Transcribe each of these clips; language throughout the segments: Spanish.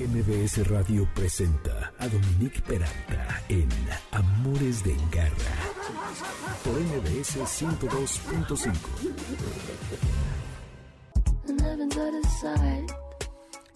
MBS Radio presenta a Dominique Peralta en Amores de Garra por MBS 102.5.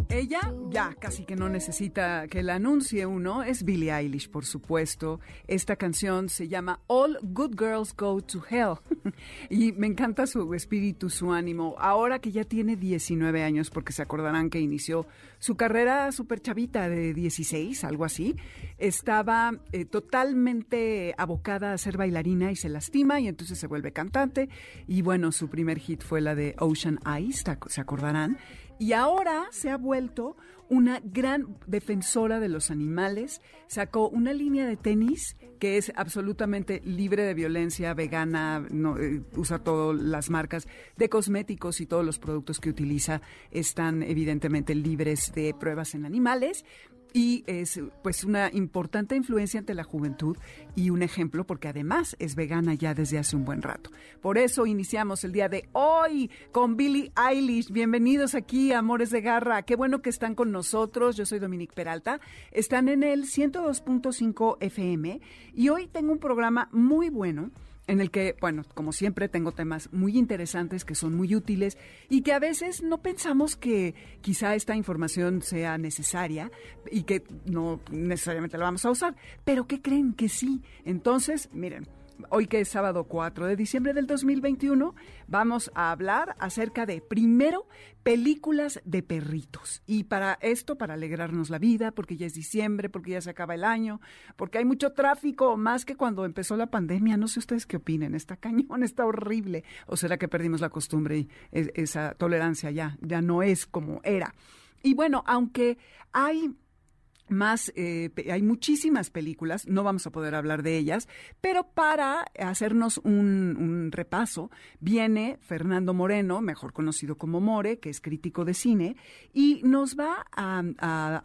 Ella ya casi que no necesita que la anuncie uno, es Billie Eilish, por supuesto. Esta canción se llama All Good Girls Go to Hell y me encanta su espíritu, su ánimo. Ahora que ya tiene 19 años, porque se acordarán que inició su carrera súper chavita de 16, algo así, estaba eh, totalmente abocada a ser bailarina y se lastima y entonces se vuelve cantante. Y bueno, su primer hit fue la de Ocean Eyes, se acordarán y ahora se ha vuelto una gran defensora de los animales. Sacó una línea de tenis que es absolutamente libre de violencia, vegana, no, eh, usa todas las marcas de cosméticos y todos los productos que utiliza están evidentemente libres de pruebas en animales y es pues una importante influencia ante la juventud y un ejemplo porque además es vegana ya desde hace un buen rato. Por eso iniciamos el día de hoy con Billie Eilish. Bienvenidos aquí, Amores de Garra. Qué bueno que están con nosotros. Yo soy Dominique Peralta. Están en el 102.5 FM y hoy tengo un programa muy bueno en el que, bueno, como siempre, tengo temas muy interesantes que son muy útiles y que a veces no pensamos que quizá esta información sea necesaria y que no necesariamente la vamos a usar, pero que creen que sí. Entonces, miren, hoy que es sábado 4 de diciembre del 2021, vamos a hablar acerca de, primero, películas de perritos. Y para esto, para alegrarnos la vida, porque ya es diciembre, porque ya se acaba el año, porque hay mucho tráfico, más que cuando empezó la pandemia. No sé ustedes qué opinen, está cañón, está horrible. ¿O será que perdimos la costumbre y esa tolerancia ya, ya no es como era? Y bueno, aunque hay más, eh, hay muchísimas películas, no vamos a poder hablar de ellas, pero para hacernos un, repaso, viene Fernando Moreno, mejor conocido como More, que es crítico de cine, y nos va a,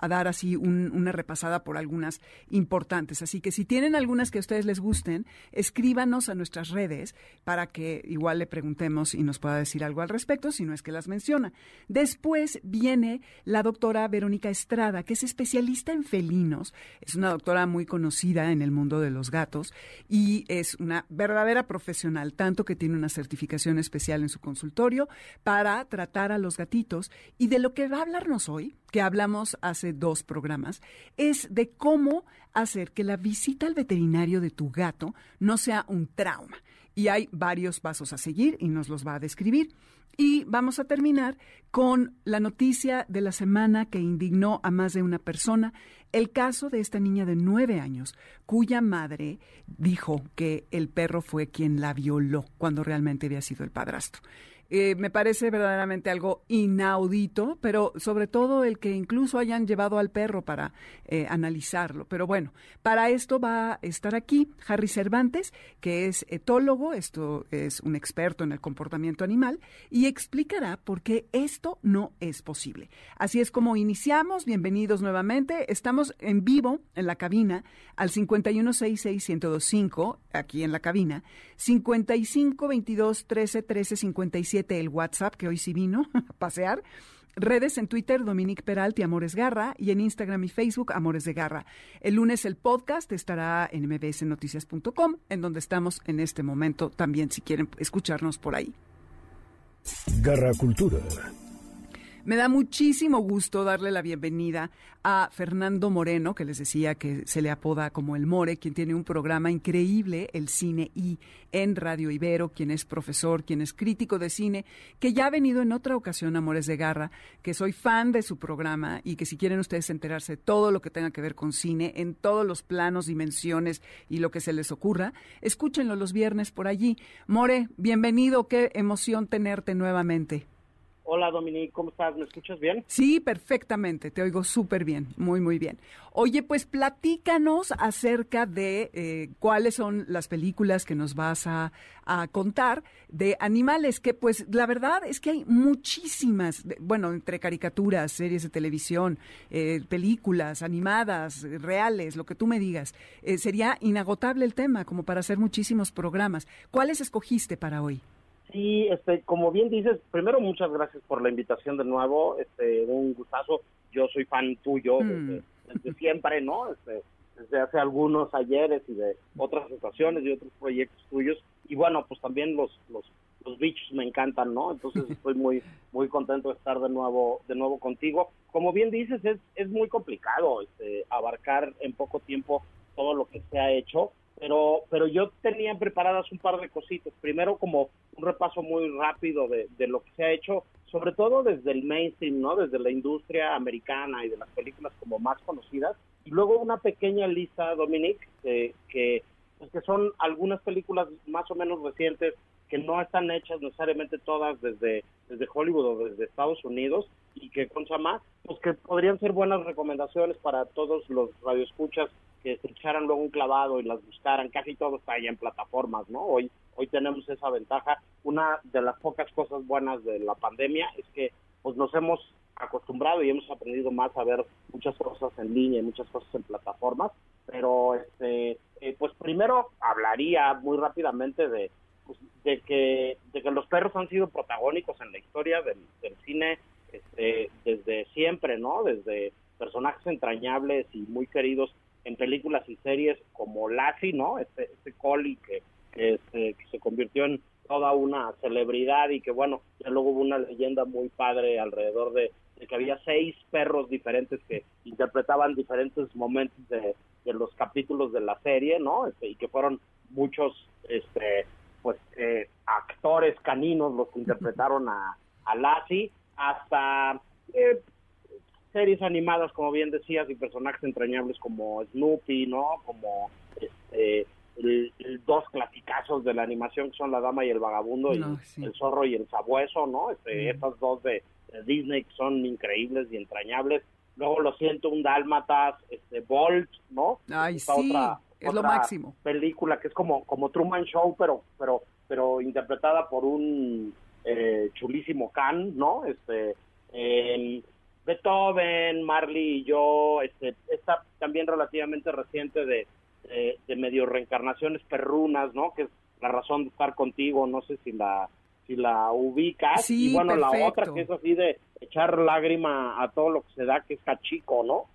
dar así una repasada por algunas importantes. Así que si tienen algunas que a ustedes les gusten, escríbanos a nuestras redes para que igual le preguntemos y nos pueda decir algo al respecto, si no es que las menciona. Después viene la doctora Verónica Estrada, que es especialista en felinos, es una doctora muy conocida en el mundo de los gatos y es una verdadera profesional, tanto que tiene una certificación especial en su consultorio para tratar a los gatitos. Y de lo que va a hablarnos hoy, que hablamos hace dos programas, es de cómo hacer que la visita al veterinario de tu gato no sea un trauma. Y hay varios pasos a seguir y nos los va a describir. Y vamos a terminar con la noticia de la semana que indignó a más de una persona, el caso de esta niña de nueve años, cuya madre dijo que el perro fue quien la violó cuando realmente había sido el padrastro. Eh, me parece verdaderamente algo inaudito, pero sobre todo el que incluso hayan llevado al perro para eh, analizarlo. Pero bueno, para esto va a estar aquí Harry Cervantes, que es etólogo, esto es un experto en el comportamiento animal, y explicará por qué esto no es posible. Así es como iniciamos. Bienvenidos nuevamente. Estamos en vivo en la cabina al 5166125, aquí en la cabina, 5522 13 13 57 el WhatsApp, que hoy sí vino a pasear. Redes en Twitter, Dominique Peralti, Amores Garra, y en Instagram y Facebook, Amores de Garra. El lunes el podcast estará en mbsnoticias.com, en donde estamos en este momento también, si quieren escucharnos por ahí. Garra Cultura. Me da muchísimo gusto darle la bienvenida a Fernando Moreno, que les decía que se le apoda como el More, quien tiene un programa increíble, el Cine I, en Radio Ibero, quien es profesor, quien es crítico de cine, que ya ha venido en otra ocasión a Amores de Garra, que soy fan de su programa y que si quieren ustedes enterarse de todo lo que tenga que ver con cine, en todos los planos, dimensiones y lo que se les ocurra, escúchenlo los viernes por allí. More, bienvenido, qué emoción tenerte nuevamente. Hola Dominique, ¿cómo estás? ¿Me escuchas bien? Sí, perfectamente, te oigo súper bien, muy, muy bien. Oye, pues platícanos acerca de eh, cuáles son las películas que nos vas a, contar de animales, que pues la verdad es que hay muchísimas, bueno, entre caricaturas, series de televisión, eh, películas animadas, reales, lo que tú me digas. Eh, sería inagotable el tema como para hacer muchísimos programas. ¿Cuáles escogiste para hoy? Sí, este, como bien dices, primero muchas gracias por la invitación de nuevo, este, un gustazo. yo soy fan tuyo Mm. desde, desde siempre, ¿no? Este, desde hace algunos ayeres y de otras situaciones y otros proyectos tuyos. Y bueno, pues también los, los, los bichos me encantan, ¿no? Entonces estoy muy, muy contento de estar de nuevo, de nuevo contigo. Como bien dices, es, es muy complicado este, abarcar en poco tiempo todo lo que se ha hecho, pero, pero yo tenía preparadas un par de cositas. Primero, como un repaso muy rápido de, de lo que se ha hecho, sobre todo desde el mainstream, ¿no? Desde la industria americana y de las películas como más conocidas. Y luego una pequeña lista, Dominique, eh, que, pues que son algunas películas más o menos recientes que no están hechas necesariamente todas desde, desde Hollywood o desde Estados Unidos y que, con más, pues que podrían ser buenas recomendaciones para todos los radioescuchas que se echaran luego un clavado y las buscaran. Casi todo está ahí en plataformas, ¿no? Hoy, hoy tenemos esa ventaja. Una de las pocas cosas buenas de la pandemia es que pues nos hemos acostumbrado y hemos aprendido más a ver muchas cosas en línea y muchas cosas en plataformas, pero este eh, pues primero hablaría muy rápidamente de pues, de que de que los perros han sido protagónicos en la historia del, del cine este, desde siempre, ¿no? Desde personajes entrañables y muy queridos en películas y series como Lassie, ¿no? Este, este collie que, que, este, que se convirtió en toda una celebridad y que bueno, ya luego hubo una leyenda muy padre alrededor de, de que había seis perros diferentes que interpretaban diferentes momentos de, de los capítulos de la serie, ¿no? Este, y que fueron muchos, este, pues, eh, actores caninos los que interpretaron a, a Lassie, hasta eh, series animadas, como bien decías, y personajes entrañables como Snoopy, ¿no? Como este el, el dos clasicazos de la animación que son La Dama y el Vagabundo No, y sí. El Zorro y el Sabueso, ¿no? Este, Mm. Estas dos de, de Disney que son increíbles y entrañables. Luego lo siento, un Dálmatas, este, Bolt, ¿no? Ay, Esta sí, otra- es lo otra máximo. película que es como, como Truman Show, pero, pero, pero interpretada por un eh, chulísimo Khan, ¿no? Este, em, Beethoven, Marley y yo, este, esta también relativamente reciente de, de, de medio reencarnaciones perrunas, ¿no? Que es la razón de estar contigo, no sé si la si la ubicas Sí, y bueno la otra que es así de echar lágrima a todo lo que se da que es cachico, ¿no?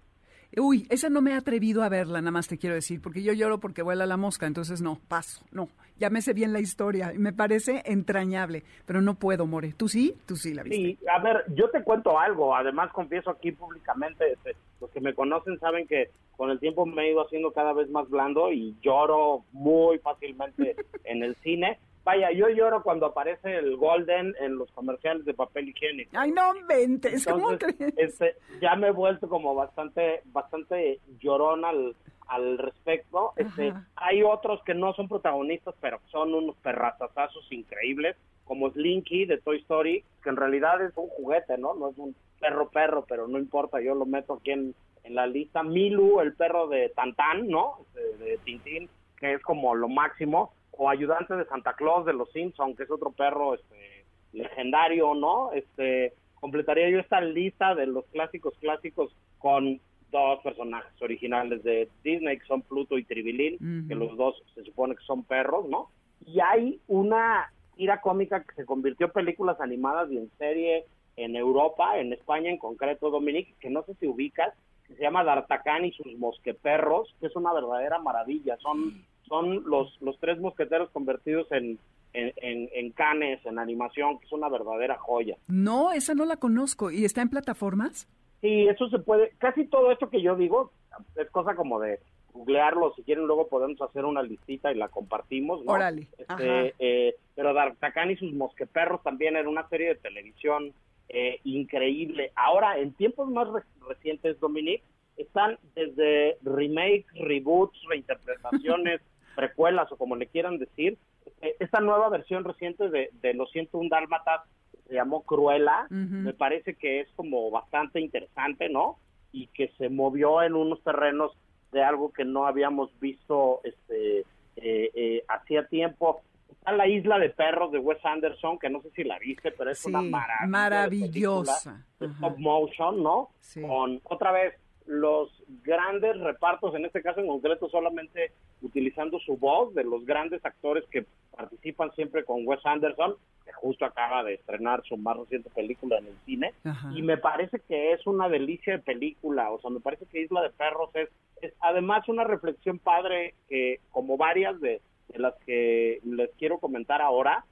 Uy, esa no me he atrevido a verla, nada más te quiero decir, porque yo lloro porque vuela la mosca, entonces no, paso, no. Ya me sé bien la historia y me parece entrañable, pero no puedo, More. ¿Tú sí? Tú sí la viste. Sí, a ver, yo te cuento algo, además confieso aquí públicamente, este, los que me conocen saben que con el tiempo me he ido haciendo cada vez más blando y lloro muy fácilmente en el cine. Vaya, yo lloro cuando aparece el Golden en los comerciales de papel higiénico. Ay, no inventes, ¿cómo crees? este, ya me he vuelto como bastante, bastante llorón al, al respecto. Este, Ajá. hay otros que no son protagonistas, pero son unos perrazazazos increíbles, como Slinky de Toy Story, que en realidad es un juguete, ¿no? No es un perro perro, pero no importa, yo lo meto aquí en, en la lista. Milu, el perro de Tantán, ¿no? De, de Tintín, que es como lo máximo. O ayudante de Santa Claus de los Simpson, que es otro perro este, legendario, ¿no? Este, completaría yo esta lista de los clásicos clásicos con dos personajes originales de Disney, que son Pluto y Tribilín, que los dos se supone que son perros, ¿no? Y hay una tira cómica que se convirtió en películas animadas y en serie en Europa, en España en concreto, Dominique, que no sé si ubicas, que se llama D'Artagnan y sus mosqueperros, que es una verdadera maravilla. Son, son los, los tres mosqueteros convertidos en, en, en, en canes, en animación, que es una verdadera joya. No, esa no la conozco. ¿Y está en plataformas? Sí, eso se puede, casi todo esto que yo digo es cosa como de googlearlo, si quieren luego podemos hacer una listita y la compartimos, ¿no? Órale. Este, eh, pero D'Artagnan y sus mosqueperros también era una serie de televisión eh, increíble. Ahora, en tiempos más re- recientes, Dominique, están desde remakes, reboots, reinterpretaciones, precuelas o como le quieran decir. Eh, esta nueva versión reciente de, de Los 101 Dálmatas se llamó Cruella, Ujú. me parece que es como bastante interesante, ¿no? Y que se movió en unos terrenos de algo que no habíamos visto este eh, eh, hacía tiempo. Está la isla de perros de Wes Anderson, que no sé si la viste, pero es Sí, una maravilla de maravillosa. película de Ajá. stop motion, ¿no? Sí. Con otra vez los grandes repartos, en este caso en concreto solamente utilizando su voz de los grandes actores que participan siempre con Wes Anderson, que justo acaba de estrenar su más reciente película en el cine, y me parece que es una delicia de película, o sea, me parece que Isla de Perros es, es además una reflexión padre que como varias de, de las que les quiero comentar ahora,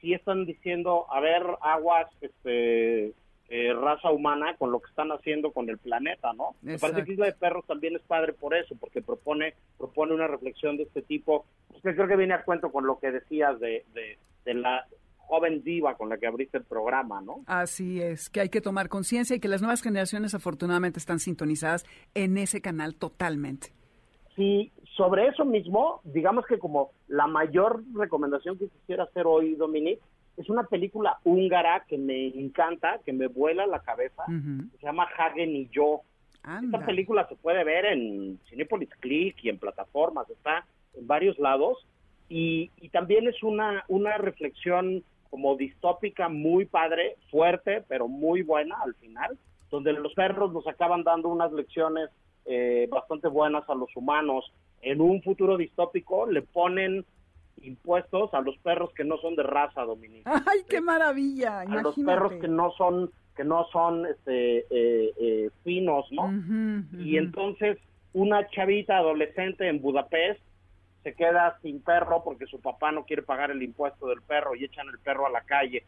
sí están diciendo, a ver, aguas, este eh, raza humana con lo que están haciendo con el planeta, ¿no? Me parece que Isla de Perros también es padre por eso, porque propone propone una reflexión de este tipo, pues, que creo que viene a cuento con lo que decías de, de, la joven diva con la que abriste el programa, ¿no? Así es, que hay que tomar conciencia y que las nuevas generaciones afortunadamente están sintonizadas en ese canal totalmente. Sí, sobre eso mismo, digamos que como la mayor recomendación que quisiera hacer hoy, Dominique, es una película húngara que me encanta, que me vuela la cabeza. Se llama Hagen y yo. Esta película se puede ver en Cinepolis Click y en plataformas, está en varios lados. Y, y también es una, una reflexión como distópica muy padre, fuerte, pero muy buena al final, donde los perros nos acaban dando unas lecciones eh, bastante buenas a los humanos. En un futuro distópico le ponen impuestos a los perros que no son de raza dominicana. ¡Ay, qué maravilla! A los perros que no son que no son este, eh, eh, finos, ¿no? Y entonces una chavita adolescente en Budapest se queda sin perro porque su papá no quiere pagar el impuesto del perro y echan el perro a la calle.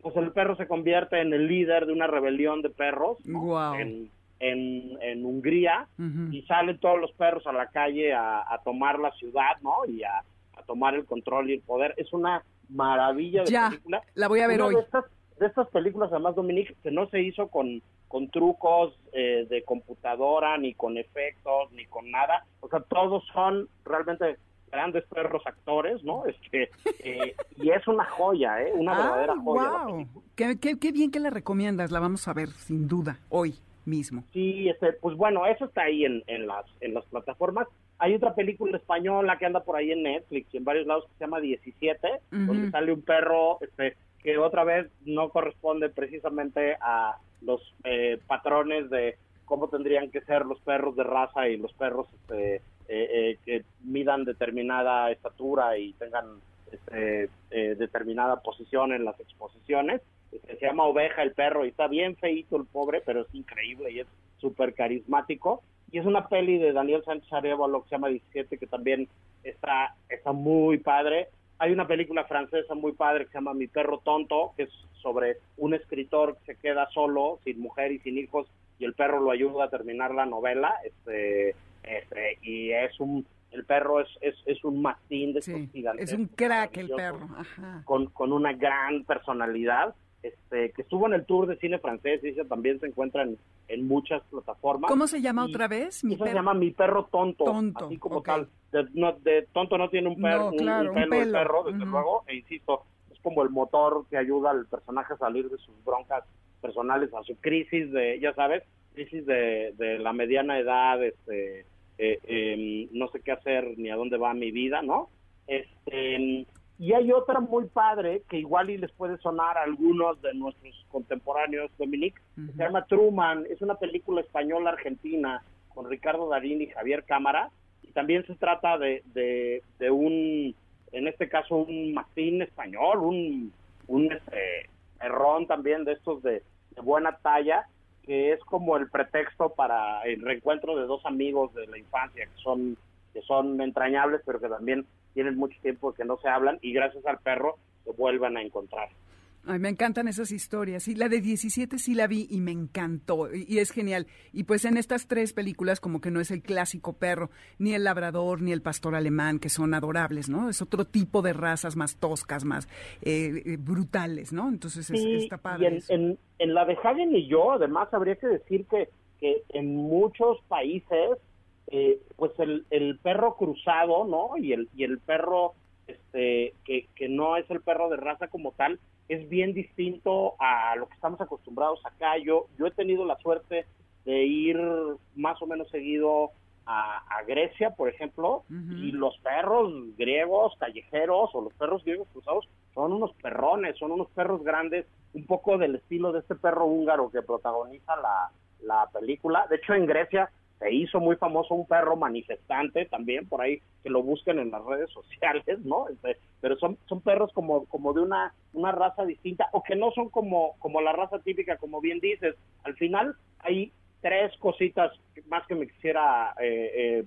Pues el perro se convierte en el líder de una rebelión de perros en, en, Hungría y salen todos los perros a la calle a, a tomar la ciudad, ¿no? Y a, tomar el control y el poder. Es una maravilla de ya, película. La voy a ver hoy. De estas, de estas películas, además, Dominique, que no se hizo con, con trucos eh, de computadora, ni con efectos, ni con nada. O sea, todos son realmente grandes perros actores, ¿no? Este, eh, y es una joya, ¿eh? Una verdadera joya. Wow. Qué, qué, qué bien que la recomiendas, la vamos a ver, sin duda, hoy mismo. Sí, este, pues bueno, eso está ahí en, en, las, en las plataformas. Hay otra película española que anda por ahí en Netflix y en varios lados que se llama 17, donde sale un perro este, que otra vez no corresponde precisamente a los eh, patrones de cómo tendrían que ser los perros de raza y los perros este, eh, eh, que midan determinada estatura y tengan este, determinada posición en las exposiciones se llama Oveja el perro y está bien feito el pobre, pero es increíble y es súper carismático. Y es una peli de Daniel Sánchez Arevalo que se llama 17 que también está, está muy padre. Hay una película francesa muy padre que se llama Mi perro tonto, que es sobre un escritor que se queda solo, sin mujer y sin hijos, y el perro lo ayuda a terminar la novela. Este, este y es un el perro es, es, es un mastín de sí, Es un crack el perro. Ajá. Con, con una gran personalidad este, que estuvo en el tour de cine francés y ese también se encuentra en, muchas plataformas. ¿Cómo se llama otra vez? Mi se llama Mi Perro Tonto, así como tal. De, tonto no tiene un, perro, un, pelo, el perro, desde luego, e insisto, es como el motor que ayuda al personaje a salir de sus broncas personales, a su crisis de, ya sabes, crisis de, de la mediana edad, este, eh, em, no sé qué hacer ni a dónde va mi vida, ¿no? Este, y hay otra muy padre que igual y les puede sonar a algunos de nuestros contemporáneos, Dominique, se llama Truman. Es una película española argentina con Ricardo Darín y Javier Cámara. Y también se trata de, de, un, en este caso, un mastín español, un, un este, errón también de estos de, de buena talla, que es como el pretexto para el reencuentro de dos amigos de la infancia que son que son entrañables, pero que también tienen mucho tiempo que no se hablan y gracias al perro se vuelvan a encontrar. Ay, me encantan esas historias. Sí, la de 17 sí la vi y me encantó. Y, es genial. Y pues en estas tres películas como que no es el clásico perro, ni el labrador, ni el pastor alemán, que son adorables, ¿no? Es otro tipo de razas más toscas, más eh, eh, brutales, ¿no? Entonces está padre. Y en, en, la de Hagen y yo, además, habría que decir que, que en muchos países eh, pues el, el, perro cruzado, ¿no? Y el, y el perro este, que, que no es el perro de raza como tal, es bien distinto a lo que estamos acostumbrados acá. Yo, yo he tenido la suerte de ir más o menos seguido a, Grecia, por ejemplo, y los perros griegos callejeros o los perros griegos cruzados son unos perrones, son unos perros grandes, un poco del estilo de este perro húngaro que protagoniza la, la película. De hecho, en Grecia se hizo muy famoso un perro manifestante también, por ahí que lo busquen en las redes sociales, ¿no? Este, pero son, son perros como, como de una, una raza distinta o que no son como, como la raza típica, como bien dices. Al final hay tres cositas más que me quisiera eh, eh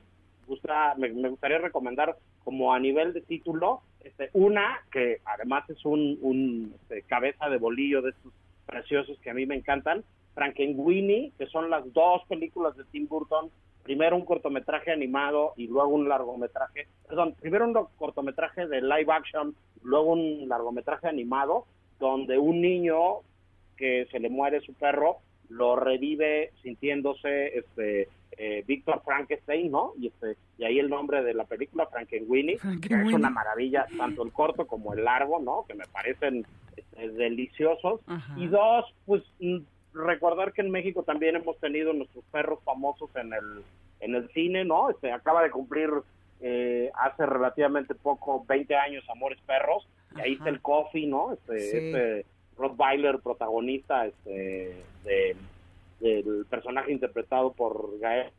me, gustaría recomendar como a nivel de título, este, una que además es un, un este, cabeza de bolillo de estos preciosos que a mí me encantan, Frankenweenie, que son las dos películas de Tim Burton, primero un cortometraje animado y luego un largometraje, perdón, primero un cortometraje de live action, luego un largometraje animado, donde un niño que se le muere su perro lo revive sintiéndose este eh, Víctor Frankenstein, ¿no? Y este y ahí el nombre de la película Frankenweenie, que es una maravilla tanto el corto como el largo, ¿no? Que me parecen este, deliciosos. Y dos, pues recordar que en México también hemos tenido nuestros perros famosos en el, en el cine, ¿no? Este, acaba de cumplir eh, hace relativamente poco 20 años Amores Perros, y ahí está el Coffee, ¿no? Este, este Rottweiler protagonista este, del personaje interpretado por Gael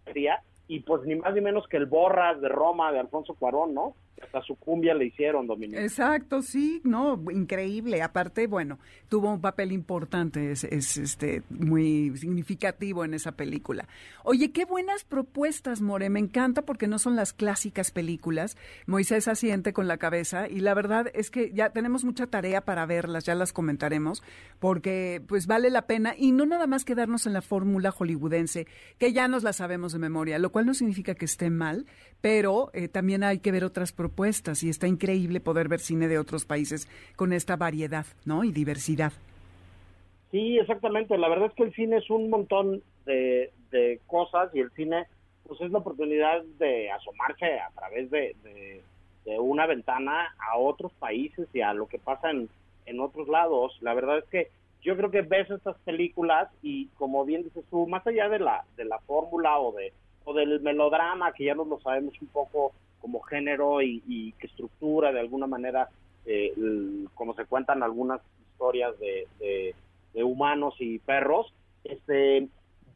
y pues ni más ni menos que el Borras de Roma de Alfonso Cuarón, ¿no? hasta su cumbia le hicieron, Dominique. Exacto, sí, no, increíble. Aparte, bueno, tuvo un papel importante, es, este muy significativo en esa película. Oye, qué buenas propuestas, More, me encanta porque no son las clásicas películas. Moisés asiente con la cabeza y la verdad es que ya tenemos mucha tarea para verlas, ya las comentaremos, porque pues vale la pena y no nada más quedarnos en la fórmula hollywoodense, que ya nos la sabemos de memoria, lo no significa que esté mal, pero eh, también hay que ver otras propuestas y está increíble poder ver cine de otros países con esta variedad, ¿no? Y diversidad. Sí, exactamente. La verdad es que el cine es un montón de, cosas y el cine pues es la oportunidad de asomarse a través de, una ventana a otros países y a lo que pasa en, en otros lados. La verdad es que yo creo que ves estas películas y como bien dices tú, más allá de la, de la fórmula o de del melodrama, que ya nos lo sabemos un poco como género y, que estructura de alguna manera eh, como se cuentan algunas historias de, humanos y perros, este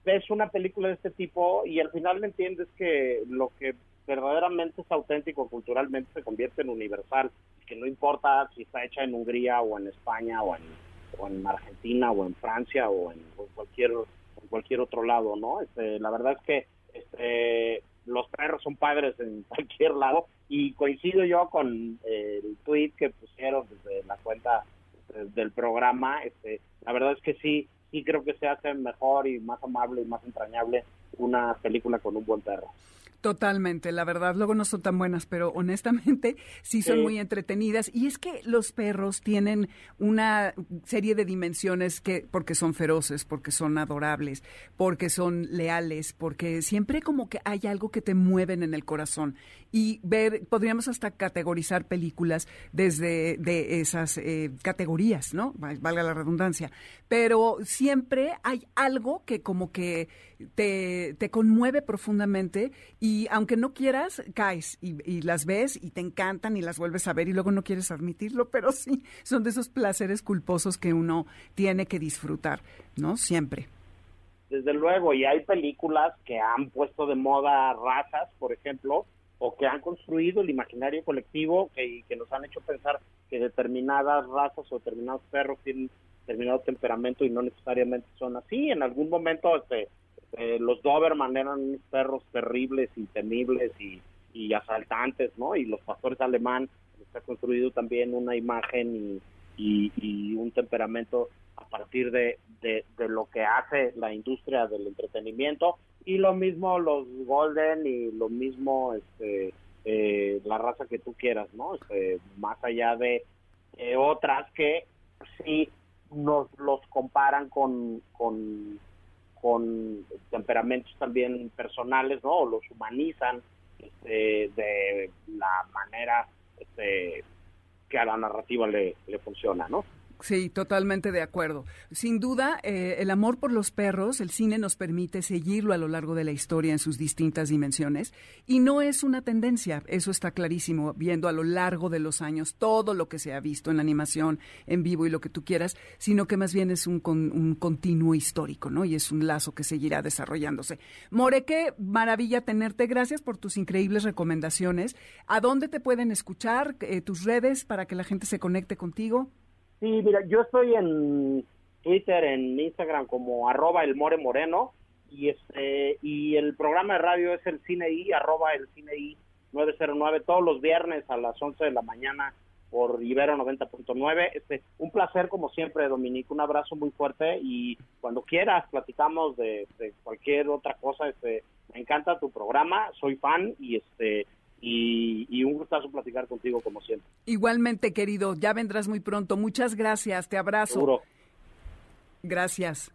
ves una película de este tipo y al final me entiendes que lo que verdaderamente es auténtico culturalmente se convierte en universal, que no importa si está hecha en Hungría o en España o en, o en Argentina o en Francia o en, cualquier en cualquier otro lado, ¿no? Este, la verdad es que este los perros son padres en cualquier lado. Y coincido yo con eh, el tweet que pusieron desde la cuenta este, del programa. Este la verdad es que sí sí creo que se hace mejor y más amable y más entrañable una película con un buen perro Totalmente, la verdad, luego no son tan buenas, pero honestamente sí son muy entretenidas. Y es que los perros tienen una serie de dimensiones que, porque son feroces, porque son adorables, porque son leales, porque siempre como que hay algo que te mueven en el corazón. Y ver, podríamos hasta categorizar películas desde de esas eh, categorías, ¿no? Valga la redundancia. Pero siempre hay algo que como que te, te conmueve profundamente y aunque no quieras, caes y, las ves y te encantan y las vuelves a ver y luego no quieres admitirlo, pero sí, son de esos placeres culposos que uno tiene que disfrutar, ¿no? Siempre. Desde luego, y hay películas que han puesto de moda razas, por ejemplo, o que han construido el imaginario colectivo y que nos han hecho pensar que determinadas razas o determinados perros tienen determinado temperamento y no necesariamente son así. En algún momento este, eh, los Doberman eran perros terribles y temibles y, asaltantes, ¿no? Y los pastores alemán se ha construido también una imagen y, un temperamento a partir de, de, lo que hace la industria del entretenimiento y lo mismo los Golden y lo mismo este eh, la raza que tú quieras, ¿no? Este, más allá de otras que sí nos los comparan con, con con temperamentos también personales, ¿no? Los humanizan este, de la manera este, que a la narrativa le funciona, ¿no? Sí, totalmente de acuerdo. Sin duda, eh, el amor por los perros, el cine nos permite seguirlo a lo largo de la historia en sus distintas dimensiones y no es una tendencia, eso está clarísimo, viendo a lo largo de los años todo lo que se ha visto en la animación, en vivo y lo que tú quieras, sino que más bien es un, un continuo histórico, ¿no? Y es un lazo que seguirá desarrollándose. More, qué maravilla tenerte, gracias por tus increíbles recomendaciones. ¿A dónde te pueden escuchar, eh, tus redes para que la gente se conecte contigo? Sí, mira, yo estoy en Twitter, en Instagram como arroba el more moreno y este y el programa de radio es el cine y arroba el cine y 909 todos los viernes a las 11 de la mañana por Ibero 90.9. Este, un placer como siempre, Dominique, un abrazo muy fuerte y cuando quieras platicamos de, de cualquier otra cosa, este, me encanta tu programa, soy fan y este y, un gustazo platicar contigo como siempre. Igualmente, querido, ya vendrás muy pronto. Muchas gracias, te abrazo. Seguro. Gracias.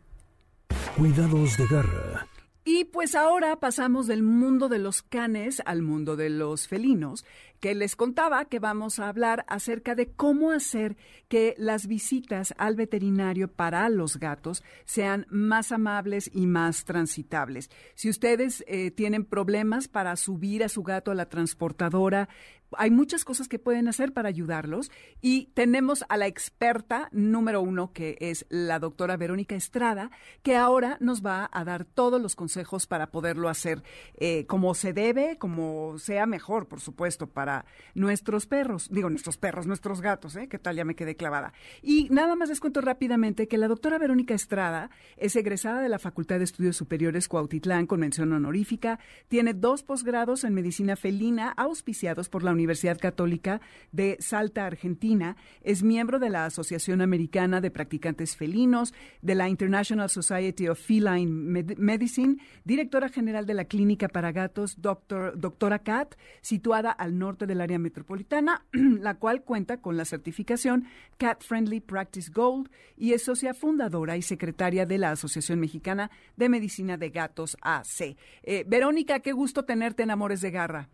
Cuidados de garra. Y pues ahora pasamos del mundo de los canes al mundo de los felinos que les contaba que vamos a hablar acerca de cómo hacer que las visitas al veterinario para los gatos sean más amables y más transitables. Si ustedes eh, tienen problemas para subir a su gato a la transportadora, hay muchas cosas que pueden hacer para ayudarlos y tenemos a la experta número uno, que es la doctora Verónica Estrada, que ahora nos va a dar todos los consejos para poderlo hacer eh, como se debe, como sea mejor, por supuesto, para nuestros perros, digo nuestros perros, nuestros gatos, ¿eh? ¿Qué tal? Ya me quedé clavada. Y nada más les cuento rápidamente que la doctora Verónica Estrada es egresada de la Facultad de Estudios Superiores Cuautitlán con mención honorífica, tiene dos posgrados en medicina felina auspiciados por la Universidad Católica de Salta, Argentina, es miembro de la Asociación Americana de Practicantes Felinos, de la International Society of Feline Medicine, directora general de la Clínica para Gatos, doctor, doctora Cat, situada al norte del área metropolitana, la cual cuenta con la certificación Cat Friendly Practice Gold y es socia fundadora y secretaria de la Asociación Mexicana de Medicina de Gatos AC. Eh, Verónica, qué gusto tenerte en Amores de Garra.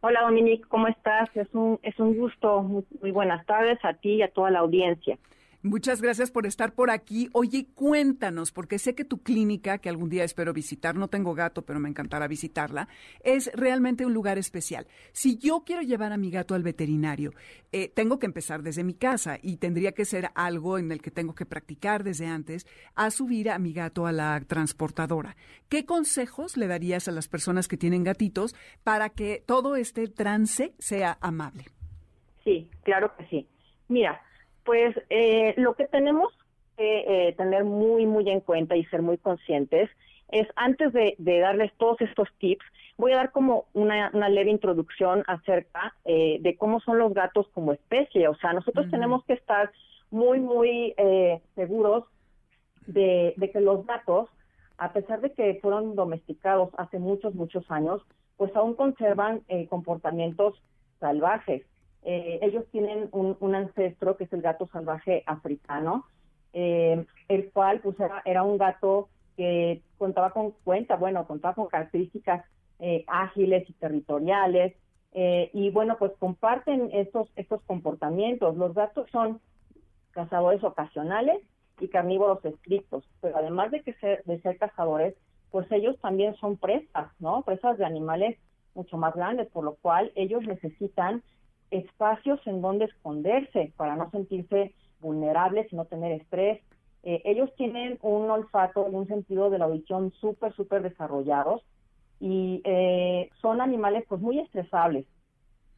Hola Dominique, ¿cómo estás? Es un, es un gusto. muy buenas tardes a ti y a toda la audiencia. Muchas gracias por estar por aquí. Oye, cuéntanos, porque sé que tu clínica, que algún día espero visitar, no tengo gato, pero me encantará visitarla, es realmente un lugar especial. Si yo quiero llevar a mi gato al veterinario, eh, tengo que empezar desde mi casa y tendría que ser algo en el que tengo que practicar desde antes a subir a mi gato a la transportadora. ¿Qué consejos le darías a las personas que tienen gatitos para que todo este trance sea amable? Sí, claro que sí. Mira, pues eh, lo que tenemos que eh, tener muy, muy en cuenta y ser muy conscientes es antes de, darles todos estos tips, voy a dar como una, leve introducción acerca eh, de cómo son los gatos como especie. O sea, nosotros tenemos que estar muy, muy seguros de, que los gatos, a pesar de que fueron domesticados hace muchos, muchos años, pues aún conservan comportamientos salvajes. Eh, ellos tienen un, ancestro que es el gato salvaje africano, eh, el cual pues era, un gato que contaba con cuenta, bueno, contaba con características eh, ágiles y territoriales, y bueno, pues comparten estos, estos comportamientos. Los gatos son cazadores ocasionales y carnívoros estrictos, pero además de que ser, de ser cazadores, pues ellos también son presas, ¿no? Presas de animales mucho más grandes, por lo cual ellos necesitan espacios en donde esconderse para no sentirse vulnerables y no tener estrés. Eh, ellos tienen un olfato y un sentido de la audición súper, súper desarrollados y eh, son animales pues muy estresables,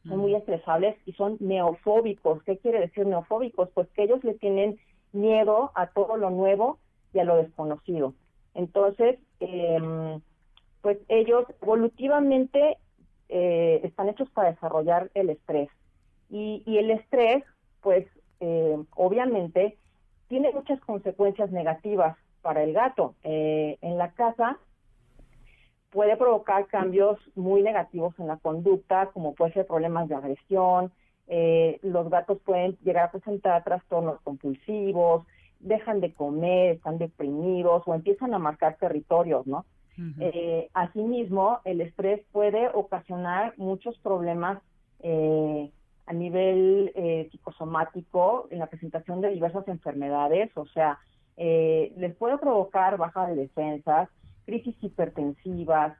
son muy estresables y son neofóbicos. ¿Qué quiere decir neofóbicos? Pues que ellos le tienen miedo a todo lo nuevo y a lo desconocido. Entonces, eh, pues ellos evolutivamente eh, están hechos para desarrollar el estrés. Y, el estrés, pues eh, obviamente, tiene muchas consecuencias negativas para el gato. Eh, en la casa puede provocar cambios muy negativos en la conducta, como puede ser problemas de agresión, eh, los gatos pueden llegar a presentar trastornos compulsivos, dejan de comer, están deprimidos o empiezan a marcar territorios, ¿no? asimismo, el estrés puede ocasionar muchos problemas eh, nivel eh, psicosomático en la presentación de diversas enfermedades, o sea, eh, les puede provocar baja de defensas, crisis hipertensivas.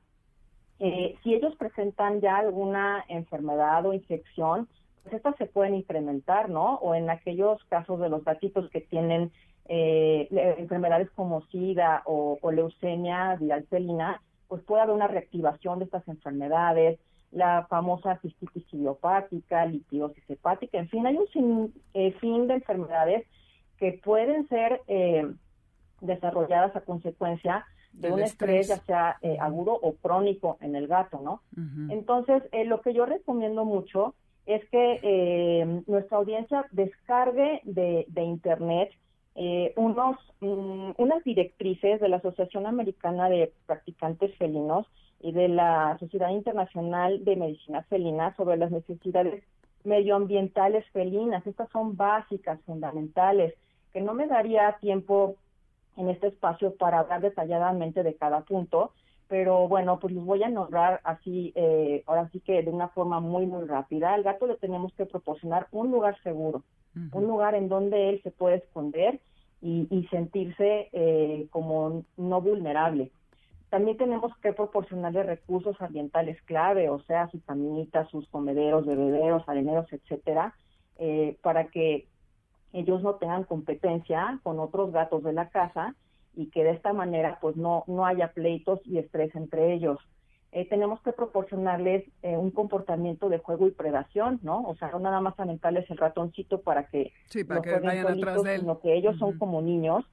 Eh, si ellos presentan ya alguna enfermedad o infección, pues estas se pueden incrementar, ¿no? O en aquellos casos de los gatitos que tienen enfermedades como SIDA o, o leucemia viral felina, pues puede haber una reactivación de estas enfermedades, la famosa cistitis idiopática, litidosis hepática, en fin, hay un sin, eh, fin de enfermedades que pueden ser eh, desarrolladas a consecuencia de un estrés, ya sea eh, agudo o crónico en el gato, ¿no? Entonces, lo que yo recomiendo mucho es que nuestra audiencia descargue de, de Internet unos, mm, unas directrices de la Asociación Americana de Practicantes Felinos y de la Sociedad Internacional de Medicina Felina sobre las necesidades medioambientales felinas. Estas son básicas, fundamentales, que no me daría tiempo en este espacio para hablar detalladamente de cada punto, pero bueno, pues los voy a nombrar así, eh, ahora sí que de una forma muy, muy rápida. Al gato le tenemos que proporcionar un lugar seguro, un lugar en donde él se puede esconder y, sentirse eh, como no vulnerable. También tenemos que proporcionarle recursos ambientales clave, o sea, sus caminitas, sus comederos, bebederos, areneros, etcétera, eh, para que ellos no tengan competencia con otros gatos de la casa y que de esta manera pues no, no haya pleitos y estrés entre ellos. Eh, tenemos que proporcionarles eh, un comportamiento de juego y predación, ¿no? O sea, no nada más aventarles el ratoncito para que, sí, para que vayan atrás de él. sino que ellos son como niños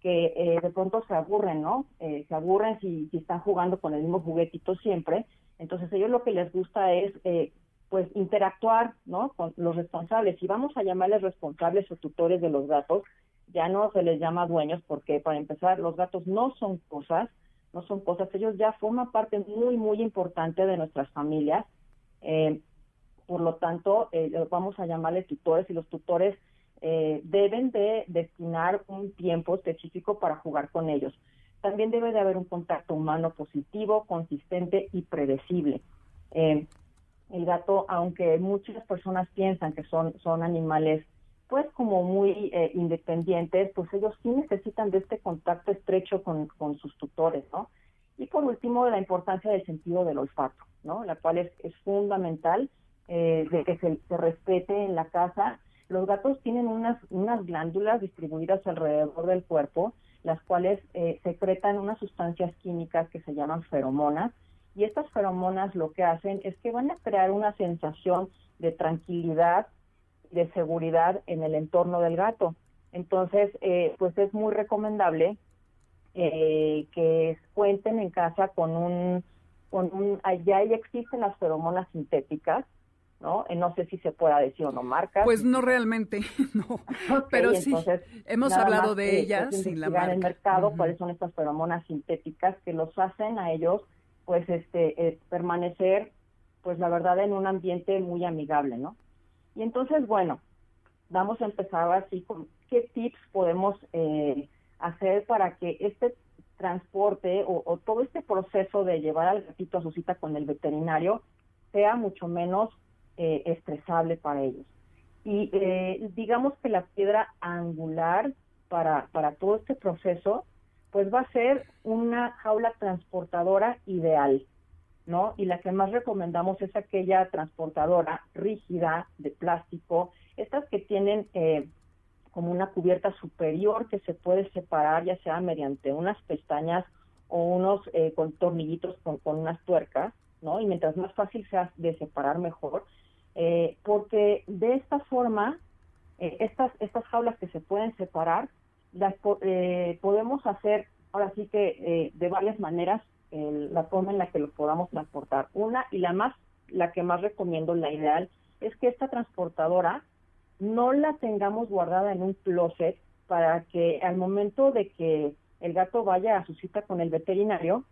que eh, de pronto se aburren, ¿no? Eh, se aburren si, si, están jugando con el mismo juguetito siempre. Entonces ellos lo que les gusta es, eh, pues, interactuar, ¿no? Con los responsables. Y vamos a llamarles responsables o tutores de los gatos, ya no se les llama dueños porque, para empezar, los gatos no son cosas, no son cosas. Ellos ya forman parte muy, muy importante de nuestras familias. por lo tanto, vamos a llamarles tutores y los tutores eh, deben de destinar un tiempo específico para jugar con ellos. También debe de haber un contacto humano positivo, consistente y predecible. Eh, el gato, aunque muchas personas piensan que son, son animales pues como muy eh, independientes, pues ellos sí necesitan de este contacto estrecho con, con sus tutores, ¿no? Y por último, la importancia del sentido del olfato, ¿no? La cual es, es fundamental de que se, se respete en la casa los gatos tienen unas, unas glándulas distribuidas alrededor del cuerpo, las cuales eh, secretan unas sustancias químicas que se llaman feromonas, y estas feromonas lo que hacen es que van a crear una sensación de tranquilidad, de seguridad en el entorno del gato. Entonces, eh, pues es muy recomendable eh, que cuenten en casa con un, con un, existen las feromonas sintéticas, ¿no? Eh, no sé si se pueda decir o no marcas. Pues no realmente, no. Pero sí, hemos hablado de eh, ellas sin la marca. en el mercado cuáles son estas feromonas sintéticas que los hacen a ellos, pues, este, eh, permanecer, pues, la verdad, en un ambiente muy amigable, ¿no? Y entonces, bueno, vamos a empezar así con qué tips podemos hacer para que este transporte o, o todo este proceso de llevar al gatito a su cita con el veterinario sea mucho menos eh, estresable para ellos. Y eh, digamos que la piedra angular para, para todo este proceso, pues va a ser una jaula transportadora ideal, ¿no? Y la que más recomendamos es aquella transportadora rígida de plástico, estas que tienen eh, como una cubierta superior que se puede separar ya sea mediante unas pestañas o unos con tornillitos con, con, unas tuercas, ¿no? Y mientras más fácil sea de separar mejor, eh, porque de esta forma, eh, estas, estas jaulas que se pueden separar, las eh, podemos hacer, ahora sí que de varias maneras, la forma en la que lo podamos transportar. Una y la más, la que más recomiendo, la ideal, es que esta transportadora no la tengamos guardada en un closet para que al momento de que el gato vaya a su cita con el veterinario,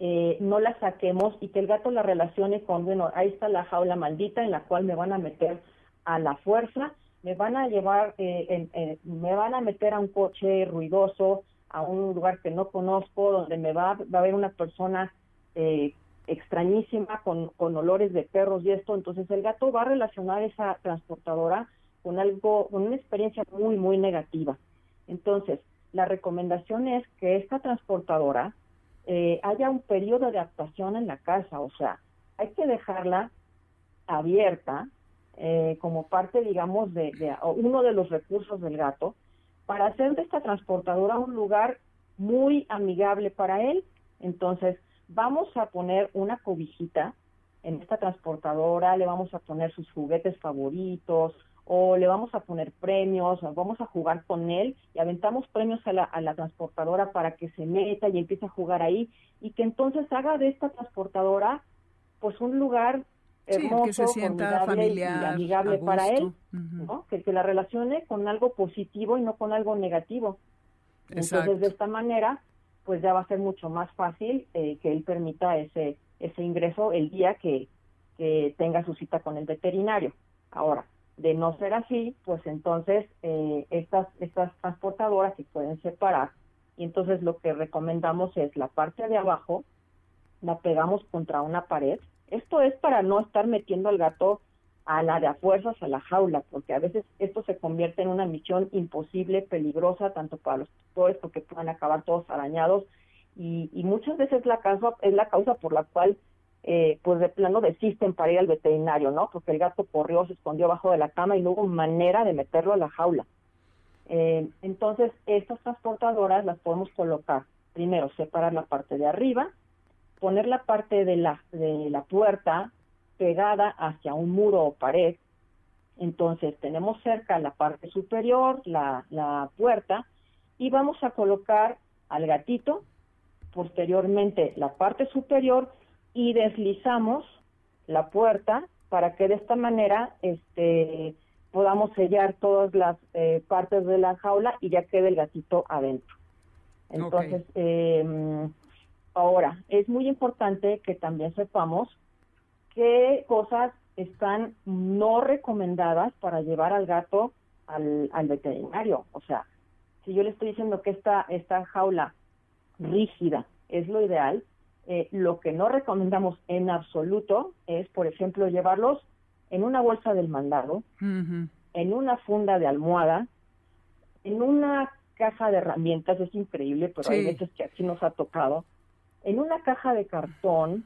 eh, no la saquemos y que el gato la relacione con, bueno, ahí está la jaula maldita en la cual me van a meter a la fuerza, me van a llevar, eh, me van a meter a un coche ruidoso, a un lugar que no conozco, donde me va, va a haber una persona eh, extrañísima, con, con olores de perros y esto, entonces el gato va a relacionar esa transportadora con algo, con una experiencia muy, muy negativa. Entonces, la recomendación es que esta transportadora eh, haya un periodo de adaptación en la casa, o sea, hay que dejarla abierta eh, como parte, digamos, de, de, uno de los recursos del gato para hacer de esta transportadora un lugar muy amigable para él. Entonces, vamos a poner una cobijita en esta transportadora, le vamos a poner sus juguetes favoritos, o le vamos a poner premios, o vamos a jugar con él y aventamos premios a la, a la transportadora para que se meta y empiece a jugar ahí y que entonces haga de esta transportadora pues un lugar hermoso, que se sienta familiar, y amigable para él, ¿no? Que, que la relacione con algo positivo y no con algo negativo. Entonces de esta manera pues ya va a ser mucho más fácil eh, que él permita ese ese ingreso el día que, que tenga su cita con el veterinario. Ahora, de no ser así, pues entonces eh, estas, estas transportadoras se pueden separar y entonces lo que recomendamos es la parte de abajo, la pegamos contra una pared. Esto es para no estar metiendo al gato a la de a fuerzas a la jaula, porque a veces esto se convierte en una misión imposible, peligrosa, tanto para los tutores, porque pueden acabar todos arañados, y, y muchas veces la causa, es la causa por la cual eh, pues de plano desisten para ir al veterinario, ¿no? Porque el gato corrió, se escondió abajo de la cama y no hubo manera de meterlo a la jaula. Eh, entonces, estas transportadoras las podemos colocar, primero, separar la parte de arriba, poner la parte de la, de la puerta pegada hacia un muro o pared. Entonces, tenemos cerca la parte superior, la, la puerta, y vamos a colocar al gatito, posteriormente la parte superior y deslizamos la puerta para que de esta manera este podamos sellar todas las eh, partes de la jaula y ya quede el gatito adentro. Entonces, eh, ahora, es muy importante que también sepamos qué cosas están no recomendadas para llevar al gato al, al veterinario. O sea, si yo le estoy diciendo que esta, esta jaula rígida es lo ideal, eh, lo que no recomendamos en absoluto es, por ejemplo, llevarlos en una bolsa del mandado, en una funda de almohada, en una caja de herramientas, es increíble, pero hay veces que así nos ha tocado, en una caja de cartón,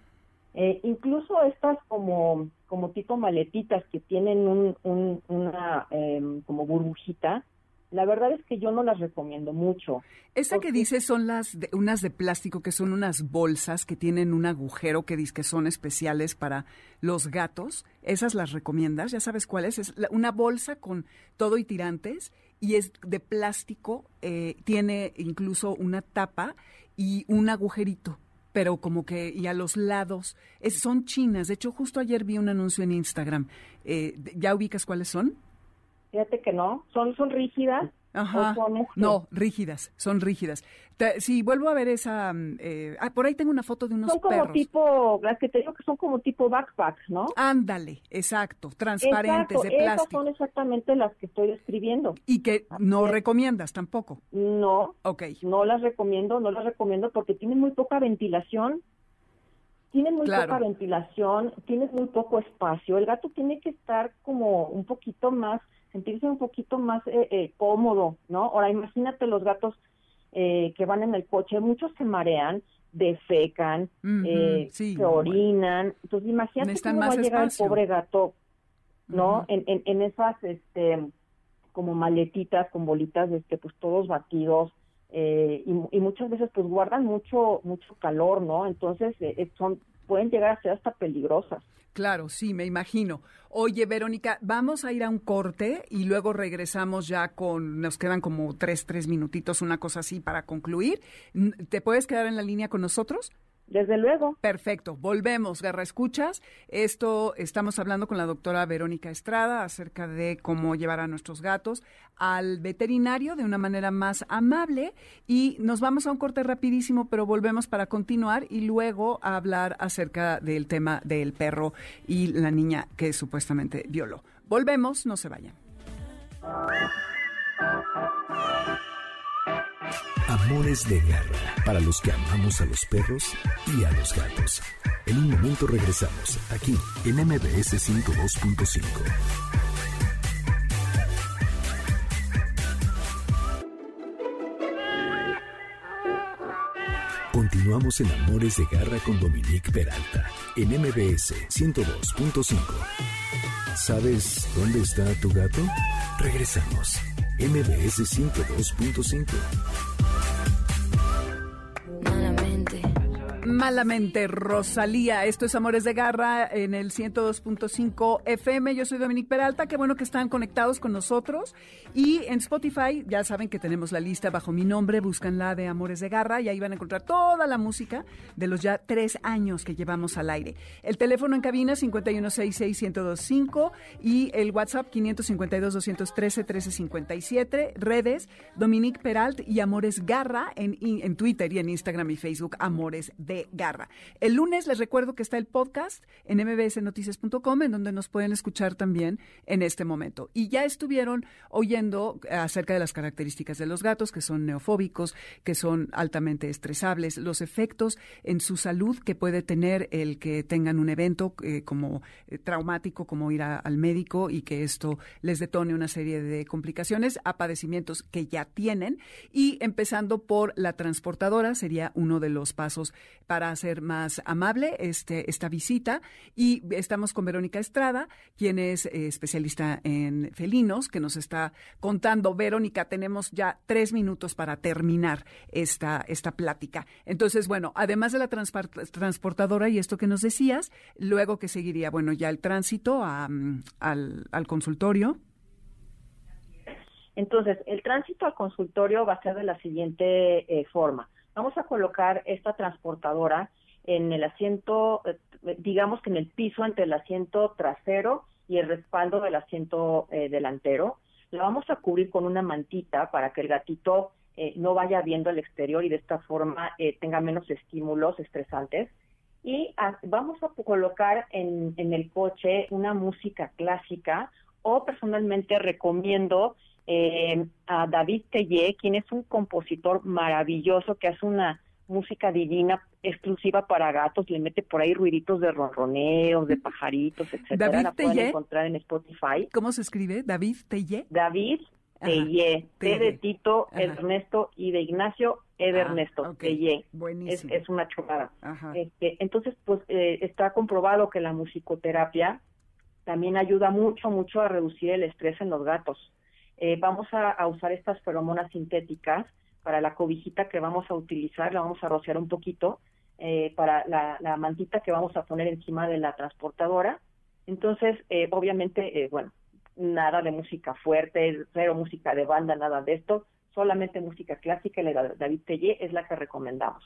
eh, incluso estas como, como tipo maletitas que tienen un, un una em, como burbujita, la verdad es que yo no las recomiendo mucho. Esa que dices son las de, unas de plástico que son unas bolsas que tienen un agujero que dice que son especiales para los gatos. ¿Esas las recomiendas? ¿Ya sabes cuáles? Es una bolsa con todo y tirantes y es de plástico, eh, tiene incluso una tapa y un agujerito pero como que, y a los lados, es, son chinas. De hecho, justo ayer vi un anuncio en Instagram. Eh, ¿Ya ubicas cuáles son? Fíjate que no, son, son rígidas. Ajá. Este? No, rígidas, son rígidas. si vuelvo a ver esa, mm, eh, ah, por ahí tengo una foto de unos Son como tipo, las que te digo que son como tipo backpacks, ¿no? Ándale, exacto, transparentes de plástico. Esas son exactamente las que estoy describiendo. Y que no recomiendas tampoco. No. Ok. No las recomiendo, no las recomiendo porque tienen muy poca ventilación. Tienen muy poca ventilación, tienes muy poco espacio. El gato tiene que estar como un poquito más sentirse un poquito más eh, eh, cómodo, ¿no? Ahora imagínate los gatos eh, que van en el coche, muchos se marean, defecan, se orinan, entonces imagínate cómo va a llegar el pobre gato, ¿no? en, en, en, esas, este, como maletitas con bolitas, este, pues todos batidos, y, y, muchas veces pues guardan mucho, mucho calor, ¿no? Entonces son, pueden llegar a ser hasta peligrosas. Claro, sí, me imagino. Oye, Verónica, vamos a ir a un corte y luego regresamos ya con, nos quedan como tres, tres minutitos, una cosa así para concluir. ¿Te puedes quedar en la línea con nosotros? Desde luego. Perfecto. Volvemos, Guerra Escuchas. Esto estamos hablando con la doctora Verónica Estrada acerca de cómo llevar a nuestros gatos al veterinario de una manera más amable y nos vamos a un corte rapidísimo, pero volvemos para continuar y luego a hablar acerca del tema del perro y la niña que supuestamente violó. Volvemos, no se vayan. Amores de garra para los que amamos a los perros y a los gatos. En un momento regresamos, aquí en MBS 102.5. Continuamos en Amores de Garra con Dominique Peralta en MBS 102.5. ¿Sabes dónde está tu gato? Regresamos. MBS 102.5. Malamente, Rosalía. Esto es Amores de Garra en el 102.5 FM. Yo soy Dominique Peralta. Qué bueno que están conectados con nosotros. Y en Spotify, ya saben que tenemos la lista bajo mi nombre. Búscanla de Amores de Garra y ahí van a encontrar toda la música de los ya tres años que llevamos al aire. El teléfono en cabina 5166125 y el WhatsApp 552-213-1357. Redes Dominique Peralt y Amores Garra en, en Twitter y en Instagram y Facebook. Amores de Garra. El lunes les recuerdo que está el podcast en mbsnoticias.com en donde nos pueden escuchar también en este momento. Y ya estuvieron oyendo acerca de las características de los gatos, que son neofóbicos, que son altamente estresables, los efectos en su salud que puede tener el que tengan un evento eh, como eh, traumático, como ir al médico y que esto les detone una serie de complicaciones a padecimientos que ya tienen. Y empezando por la transportadora, sería uno de los pasos para hacer más amable este, esta visita. Y estamos con Verónica Estrada, quien es eh, especialista en felinos, que nos está contando. Verónica, tenemos ya tres minutos para terminar esta, esta plática. Entonces, bueno, además de la transportadora y esto que nos decías, luego que seguiría, bueno, ya el tránsito mm, al, consultorio. Entonces, el tránsito al consultorio va a ser de la siguiente eh, forma. Vamos a colocar esta transportadora en el asiento, eh, digamos que en el piso entre el asiento trasero y el respaldo del asiento eh, delantero. La vamos a cubrir con una mantita para que el gatito eh, no vaya viendo el exterior y de esta forma tenga menos estímulos estresantes. Y ah, vamos a colocar en, en el coche una música clásica o personalmente recomiendo eh, a David Tellé, quien es un compositor maravilloso que hace una música divina exclusiva para gatos, le mete por ahí ruiditos de ronroneos, de pajaritos, etcétera. David la pueden encontrar en Spotify. ¿Cómo se escribe? David Tellé. David Tellé, T de Tito, Ernesto y de Ignacio, Ed ah, Ernesto, Tellé. Es, es, una chulada. Este, entonces, pues eh, está comprobado que la musicoterapia también ayuda mucho, mucho a reducir el estrés en los gatos. Eh, vamos a, usar estas feromonas sintéticas para la cobijita que vamos a utilizar, la vamos a rociar un poquito eh, para la, mantita que vamos a poner encima de la transportadora. Entonces, eh, obviamente, bueno, nada de música fuerte, cero música de banda, nada de esto, solamente música clásica, la de David Tellé es la que recomendamos.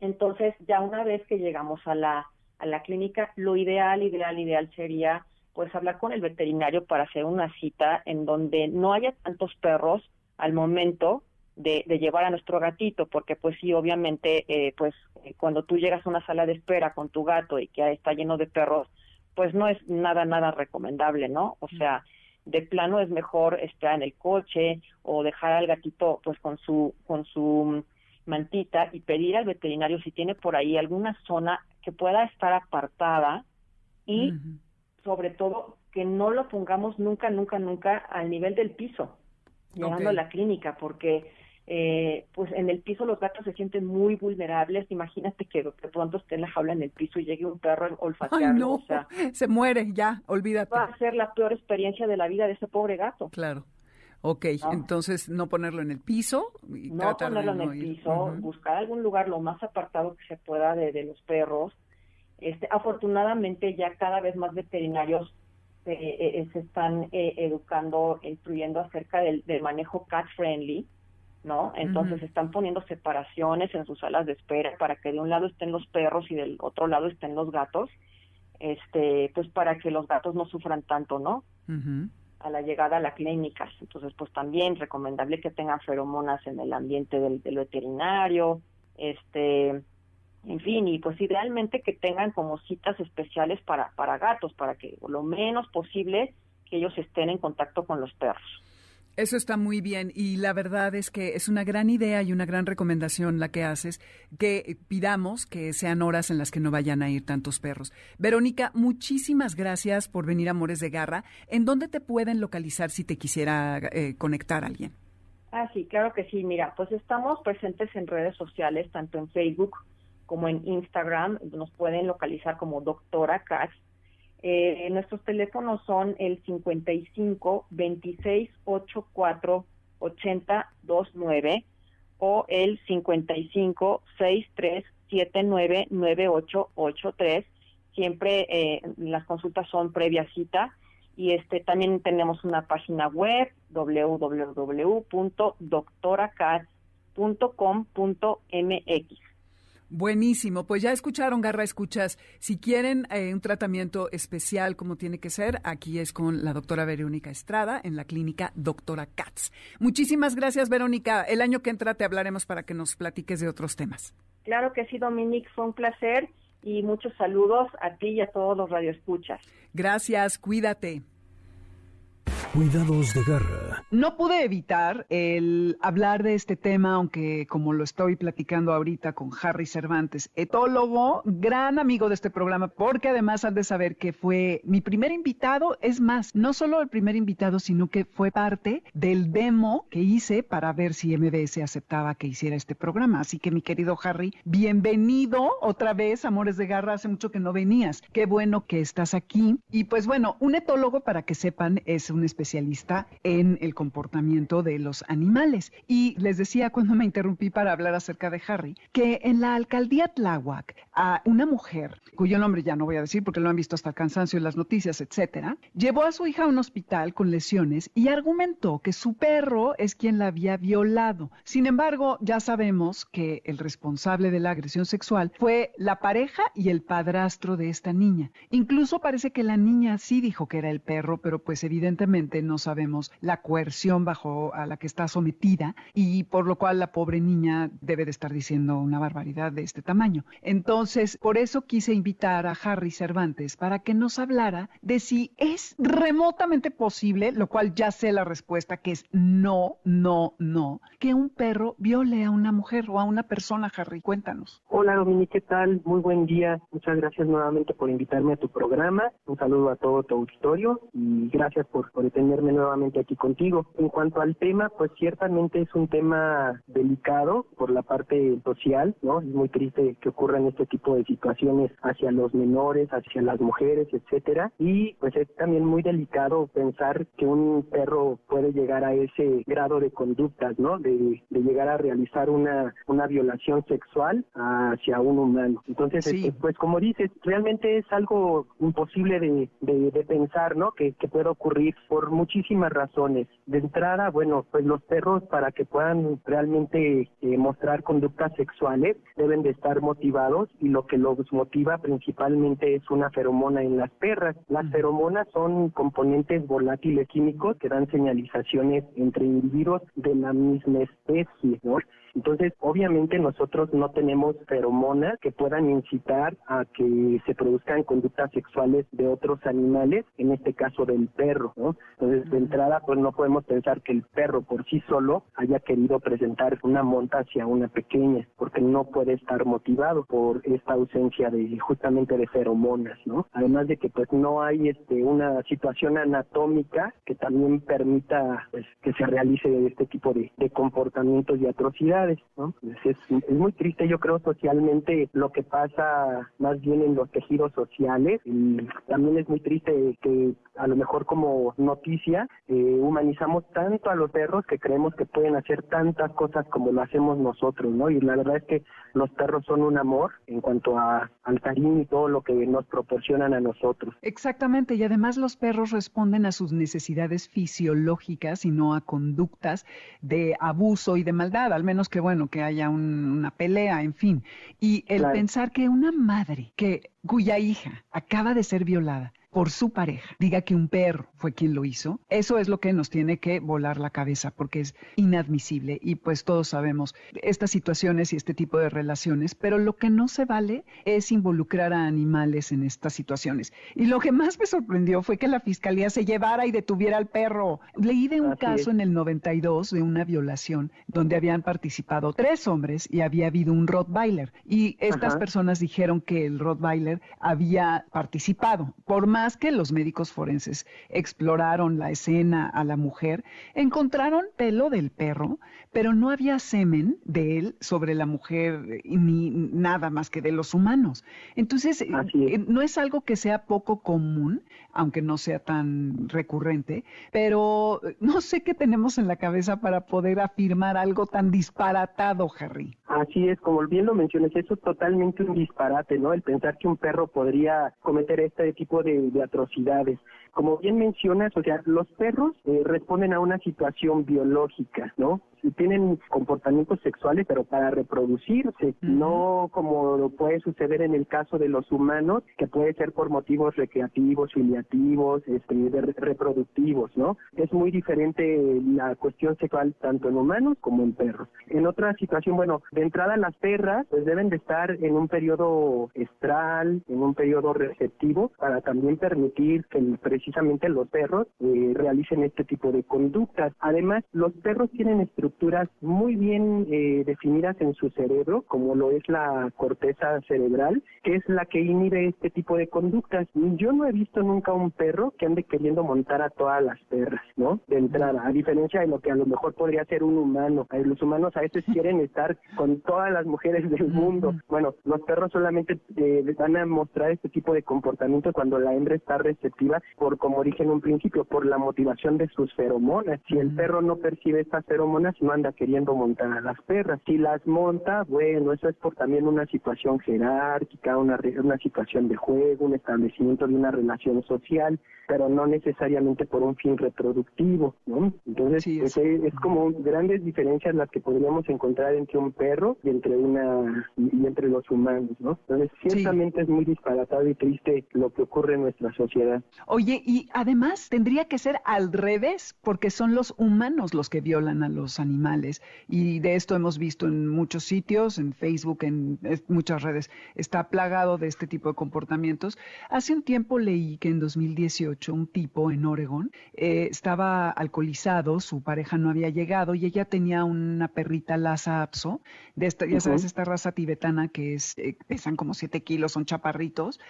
entonces, ya una vez que llegamos a la, a la clínica, lo ideal, ideal, ideal sería pues hablar con el veterinario para hacer una cita en donde no haya tantos perros al momento de, llevar a nuestro gatito, porque pues sí, obviamente, eh, pues eh, cuando tú llegas a una sala de espera con tu gato y que está lleno de perros, pues no es nada, nada recomendable, ¿no? O sea, de plano es mejor estar en el coche o dejar al gatito pues con su, con su mantita y pedir al veterinario si tiene por ahí alguna zona que pueda estar apartada y sobre todo que no lo pongamos nunca, nunca, nunca al nivel del piso, llegando a la clínica, porque eh, pues en el piso los gatos se sienten muy vulnerables. Imagínate que de pronto esté en la jaula en el piso y llegue un perro a olfatearlo. no, o sea, se muere ya, olvídate. Va a ser la peor experiencia de la vida de ese pobre gato. Claro. Ok, entonces no ponerlo en el piso. Y no ponerlo en el piso, buscar algún lugar lo más apartado que se pueda de, de los perros este, afortunadamente ya cada vez más veterinarios eh, eh, eh, se están educando, instruyendo acerca del, manejo cat friendly, ¿no? Entonces están poniendo separaciones en sus salas de espera para que de un lado estén los perros y del otro lado estén los gatos, este, pues para que los gatos no sufran tanto, ¿no? A la llegada a la clínica. Entonces, pues también recomendable que tengan feromonas en el ambiente del, del veterinario, este, en fin, y pues idealmente que tengan como citas especiales para, para gatos, para que lo menos posible que ellos estén en contacto con los perros. Eso está muy bien y la verdad es que es una gran idea y una gran recomendación la que haces, que pidamos que sean horas en las que no vayan a ir tantos perros. Verónica, muchísimas gracias por venir a Amores de Garra. ¿En dónde te pueden localizar si te quisiera eh, conectar alguien? Ah, sí, claro que sí. Mira, pues estamos presentes en redes sociales, tanto en Facebook como en Instagram. Nos pueden localizar como Doctora Katz eh, nuestros teléfonos son el 55 26 84 80 29 o el 55 63 79 98 83. Siempre eh, las consultas son previa cita y este también tenemos una página web www.doctoracats.com.mx. Buenísimo, pues ya escucharon, Garra Escuchas. Si quieren eh, un tratamiento especial como tiene que ser, aquí es con la doctora Verónica Estrada en la clínica Doctora Katz. Muchísimas gracias, Verónica. El año que entra te hablaremos para que nos platiques de otros temas. Claro que sí, Dominique, fue un placer y muchos saludos a ti y a todos los radioescuchas. Gracias, cuídate. Cuidados de garra. No pude evitar el hablar de este tema, aunque como lo estoy platicando ahorita con Harry Cervantes, etólogo, gran amigo de este programa, porque además han de saber que fue mi primer invitado, es más, no solo el primer invitado, sino que fue parte del demo que hice para ver si MBS aceptaba que hiciera este programa. Así que mi querido Harry, bienvenido otra vez, Amores de Garra, hace mucho que no venías. Qué bueno que estás aquí. Y pues bueno, un etólogo, para que sepan, es un especialista especialista en el comportamiento de los animales. Y les decía cuando me interrumpí para hablar acerca de Harry, que en la alcaldía Tláhuac, a una mujer, cuyo nombre ya no voy a decir porque lo han visto hasta el cansancio en las noticias, etcétera, llevó a su hija a un hospital con lesiones y argumentó que su perro es quien la había violado. Sin embargo, ya sabemos que el responsable de la agresión sexual fue la pareja y el padrastro de esta niña. Incluso parece que la niña sí dijo que era el perro, pero pues evidentemente no sabemos la coerción bajo a la que está sometida y por lo cual la pobre niña debe de estar diciendo una barbaridad de este tamaño. Entonces, por eso quise invitar a Harry Cervantes para que nos hablara de si es remotamente posible, lo cual ya sé la respuesta, que es no, no, no, que un perro viole a una mujer o a una persona, Harry. Cuéntanos. Hola, Dominique, ¿qué tal? Muy buen día. Muchas gracias nuevamente por invitarme a tu programa. Un saludo a todo tu auditorio y gracias por, por tenerme nuevamente aquí contigo. En cuanto al tema, pues ciertamente es un tema delicado por la parte social, ¿no? Es muy triste que ocurran este tipo de situaciones hacia los menores, hacia las mujeres, etcétera. Y pues es también muy delicado pensar que un perro puede llegar a ese grado de conductas, ¿no? De, llegar a realizar una, una violación sexual hacia un humano. Entonces, este, pues como dices, realmente es algo imposible de, de, pensar, ¿no? Que, que pueda ocurrir por muchísimas razones. De entrada, bueno, pues los perros para que puedan realmente eh, mostrar conductas sexuales deben de estar motivados y lo que los motiva principalmente es una feromona en las perras. Las feromonas son componentes volátiles químicos que dan señalizaciones entre individuos de la misma especie, ¿no? Entonces, obviamente nosotros no tenemos feromonas que puedan incitar a que se produzcan conductas sexuales de otros animales, en este caso del perro, ¿no? Entonces, de entrada, pues no podemos pensar que el perro por sí solo haya querido presentar una monta hacia una pequeña, porque no puede estar motivado por esta ausencia de justamente de feromonas, ¿no? Además de que pues no hay este una situación anatómica que también permita pues, que se realice este tipo de, de comportamientos y atrocidades es, muy triste, yo creo, socialmente lo que pasa más bien en los tejidos sociales y también es muy triste que a lo mejor como noticia eh, humanizamos tanto a los perros que creemos que pueden hacer tantas cosas como lo hacemos nosotros, ¿no? Y la verdad es que los perros son un amor en cuanto a, al cariño y todo lo que nos proporcionan a nosotros. Exactamente, y además los perros responden a sus necesidades fisiológicas y no a conductas de abuso y de maldad, al menos que bueno, que haya una pelea, en fin. Y el pensar que una madre que cuya hija acaba de ser violada por su pareja diga que un perro fue quien lo hizo. Eso es lo que nos tiene que volar la cabeza porque es inadmisible y pues todos sabemos estas situaciones y este tipo de relaciones, pero lo que no se vale es involucrar a animales en estas situaciones. Y lo que más me sorprendió fue que la fiscalía se llevara y detuviera al perro. Leí de un caso en el 92 de una violación donde habían participado tres hombres y había habido un Rottweiler y estas personas dijeron que el Rottweiler había participado. Por más que los médicos forenses exploraron la escena a la mujer, encontraron pelo del perro, pero no había semen de él sobre la mujer ni nada más que de los humanos. Entonces, eh, no es algo que sea poco común, aunque no sea tan recurrente, pero no sé qué tenemos en la cabeza para poder afirmar algo tan disparatado, Harry. Así es, como bien lo mencionas, eso es totalmente un disparate, ¿no? El pensar que un perro podría cometer este tipo de, atrocidades. Como bien mencionas, o sea, los perros eh, responden a una situación biológica, ¿no? Tienen comportamientos sexuales, pero para reproducirse, no como puede suceder en el caso de los humanos, que puede ser por motivos recreativos, filiativos, este, reproductivos, ¿no? Es muy diferente la cuestión sexual tanto en humanos como en perros. En otra situación, bueno, de entrada las perras pues deben de estar en un periodo estral, en un periodo receptivo, para también permitir que precisamente los perros eh, realicen este tipo de conductas. Además, los perros tienen estructuras estructuras muy bien eh, definidas en su cerebro, como lo es la corteza cerebral, que es la que inhibe este tipo de conductas. Yo no he visto nunca un perro que ande queriendo montar a todas las perras, ¿no? De entrada, a diferencia de lo que a lo mejor podría ser un humano. Los humanos a veces quieren estar con todas las mujeres del mundo. Bueno, los perros solamente eh, van a mostrar este tipo de comportamiento cuando la hembra está receptiva por como dije en un principio, por la motivación de sus feromonas. Si el perro no percibe estas feromonas, no anda queriendo montar a las perras. Si las monta, bueno, eso es por también una situación jerárquica, una, una situación de juego, un establecimiento de una relación social, pero no necesariamente por un fin reproductivo, ¿no? Entonces, pues, es, como grandes diferencias las que podríamos encontrar entre un perro y entre una y entre los humanos, ¿no? Entonces, ciertamente es muy disparatado y triste lo que ocurre en nuestra sociedad. Oye, y además tendría que ser al revés, porque son los humanos los que violan a los animales animales. Y de esto hemos visto en muchos sitios, en Facebook, en muchas redes, está plagado de este tipo de comportamientos. Hace un tiempo leí que en 2018 un tipo en Oregon eh, estaba alcoholizado, su pareja no había llegado y ella tenía una perrita Lhasa Apso, de esta, ya sabes, esta raza tibetana que es, eh, pesan como 7 kilos, son chaparritos,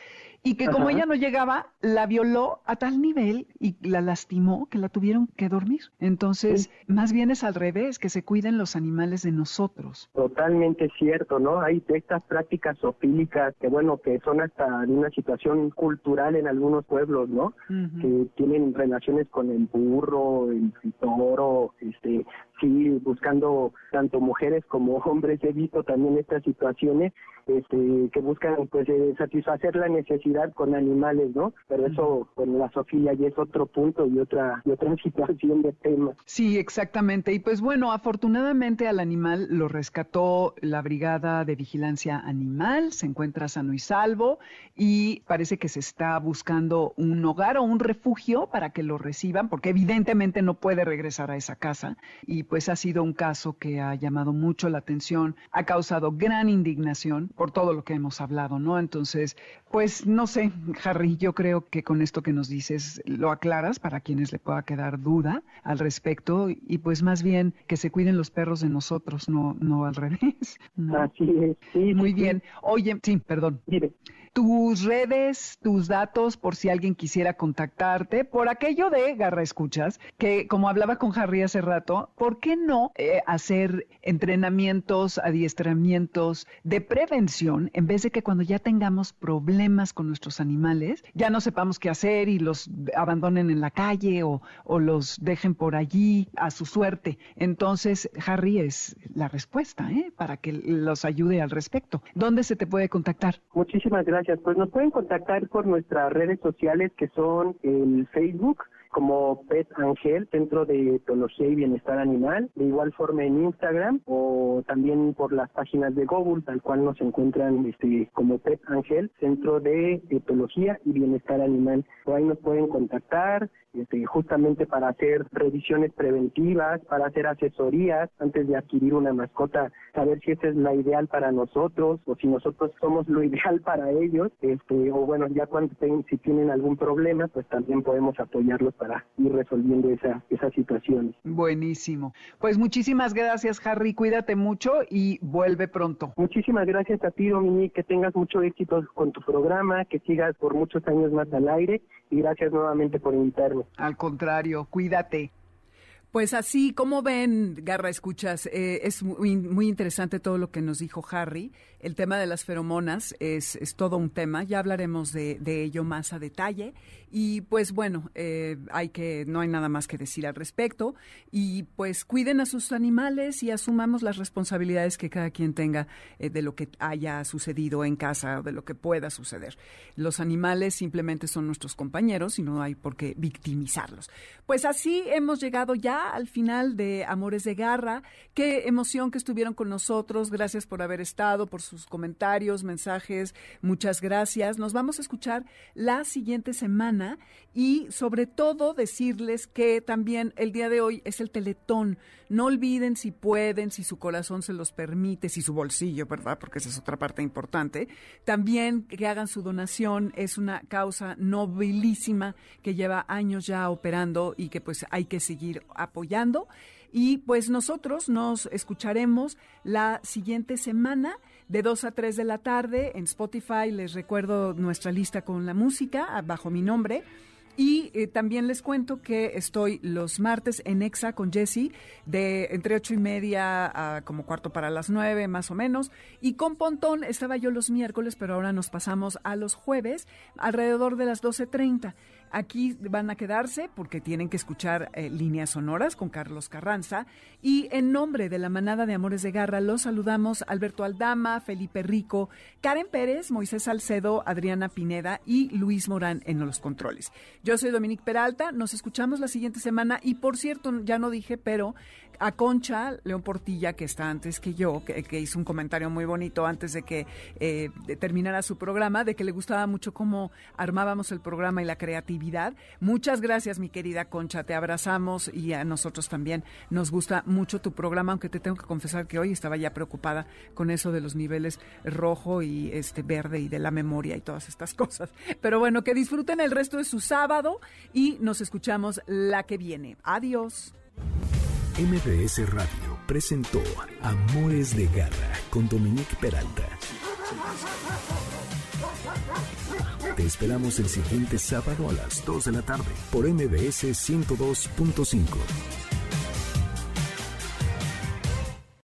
y que como ella no llegaba, la violó a tal nivel y la lastimó que la tuvieron que dormir. Entonces, más bien es al revés, que se cuiden los animales de nosotros. Totalmente cierto, ¿no? Hay estas prácticas zoofílicas que, bueno, que son hasta de una situación cultural en algunos pueblos, ¿no? Que tienen relaciones con el burro, el, toro, este, sí, buscando tanto mujeres como hombres. He visto también estas situaciones este, que buscan, pues, eh, satisfacer la necesidad con animales, ¿no? Pero eso, bueno, la Sofía ya es otro punto y otra, y otra situación de tema. Sí, exactamente. Y pues bueno, afortunadamente al animal lo rescató la Brigada de Vigilancia Animal, se encuentra sano y salvo y parece que se está buscando un hogar o un refugio para que lo reciban, porque evidentemente no puede regresar a esa casa. Y pues ha sido un caso que ha llamado mucho la atención, ha causado gran indignación por todo lo que hemos hablado, ¿no? Entonces, pues no sé, Harry, yo creo que con esto que nos dices lo aclaras para quienes le pueda quedar duda al respecto y pues más bien que se cuiden los perros de nosotros, no, no al revés. Así es, sí. Muy bien. Oye, sí, perdón tus redes, tus datos, por si alguien quisiera contactarte, por aquello de Garra Escuchas, que como hablaba con Harry hace rato, ¿por qué no eh, hacer entrenamientos, adiestramientos de prevención en vez de que cuando ya tengamos problemas con nuestros animales, ya no sepamos qué hacer y los abandonen en la calle o, o los dejen por allí a su suerte? Entonces, Harry es la respuesta ¿eh? para que los ayude al respecto. ¿Dónde se te puede contactar? Muchísimas gracias. Pues nos pueden contactar por nuestras redes sociales que son el Facebook, como Pet Angel, Centro de Etología y Bienestar Animal, de igual forma en Instagram o también por las páginas de Google, tal cual nos encuentran este, como Pet Angel, Centro de Etología y Bienestar Animal. Por ahí nos pueden contactar, este, justamente para hacer revisiones preventivas, para hacer asesorías antes de adquirir una mascota, saber si esa es la ideal para nosotros o si nosotros somos lo ideal para ellos, este, o bueno, ya cuando si tienen algún problema, pues también podemos apoyarlos para ir resolviendo esa, esa situación. Buenísimo. Pues muchísimas gracias, Harry, cuídate y vuelve pronto. Muchísimas gracias a ti, Dominique, que tengas mucho éxito con tu programa, que sigas por muchos años más al aire y gracias nuevamente por invitarme. Al contrario, cuídate. Pues así, como ven, Garra, escuchas, eh, es muy, muy, interesante todo lo que nos dijo Harry. El tema de las feromonas es, es todo un tema, ya hablaremos de, de, ello más a detalle. Y pues bueno, eh, hay que, no hay nada más que decir al respecto. Y pues cuiden a sus animales y asumamos las responsabilidades que cada quien tenga eh, de lo que haya sucedido en casa o de lo que pueda suceder. Los animales simplemente son nuestros compañeros y no hay por qué victimizarlos. Pues así hemos llegado ya al final de Amores de Garra. Qué emoción que estuvieron con nosotros. Gracias por haber estado, por sus comentarios, mensajes. Muchas gracias. Nos vamos a escuchar la siguiente semana y sobre todo decirles que también el día de hoy es el Teletón. No olviden si pueden, si su corazón se los permite, si su bolsillo, ¿verdad? Porque esa es otra parte importante. También que hagan su donación. Es una causa nobilísima que lleva años ya operando y que pues hay que seguir apoyando. Y pues nosotros nos escucharemos la siguiente semana de 2 a 3 de la tarde en Spotify. Les recuerdo nuestra lista con la música bajo mi nombre. Y eh, también les cuento que estoy los martes en EXA con Jesse, de entre ocho y media a como cuarto para las nueve, más o menos. Y con Pontón estaba yo los miércoles, pero ahora nos pasamos a los jueves, alrededor de las 12.30. Aquí van a quedarse porque tienen que escuchar eh, líneas sonoras con Carlos Carranza. Y en nombre de la manada de Amores de Garra, los saludamos Alberto Aldama, Felipe Rico, Karen Pérez, Moisés Salcedo, Adriana Pineda y Luis Morán en los controles. Yo soy Dominique Peralta, nos escuchamos la siguiente semana y por cierto, ya no dije, pero a Concha León Portilla, que está antes que yo, que, hizo un comentario muy bonito antes de que eh, terminara su programa, de que le gustaba mucho cómo armábamos el programa y la creatividad. Muchas gracias, mi querida Concha, te abrazamos y a nosotros también nos gusta mucho tu programa, aunque te tengo que confesar que hoy estaba ya preocupada con eso de los niveles rojo y este verde y de la memoria y todas estas cosas. Pero bueno, que disfruten el resto de su sábado y nos escuchamos la que viene. Adiós. MBS Radio presentó Amores de Garra con Dominique Peralta. Te esperamos el siguiente sábado a las 2 de la tarde por MBS 102.5.